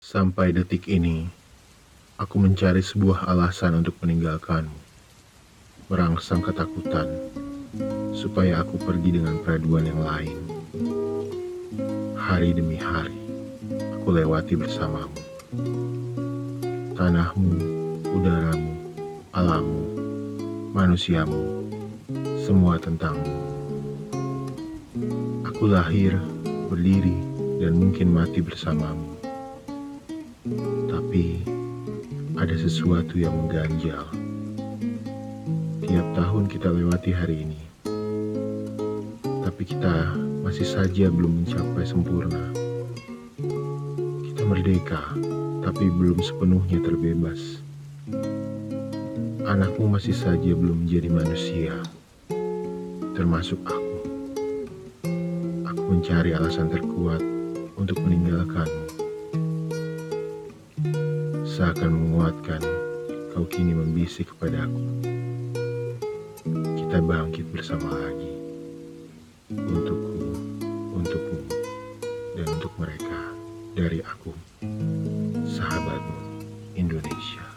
Sampai detik ini, aku mencari sebuah alasan untuk meninggalkanmu. Merangsang ketakutan, supaya aku pergi dengan peraduan yang lain. Hari demi hari, aku lewati bersamamu. Tanahmu, udaramu, alammu, manusiamu, semua tentangmu. Aku lahir, berdiri, dan mungkin mati bersamamu. Ada sesuatu yang mengganjal. Tiap tahun kita lewati hari ini, tapi kita masih saja belum mencapai sempurna. Kita merdeka, tapi belum sepenuhnya terbebas. Anakmu masih saja belum menjadi manusia, termasuk aku. Aku mencari alasan terkuat untuk meninggalkanmu. Seakan menguatkan, kau kini membisik kepadaku. Kita bangkit bersama lagi. Untukku, untukmu, dan untuk mereka dari aku, sahabatmu, Indonesia.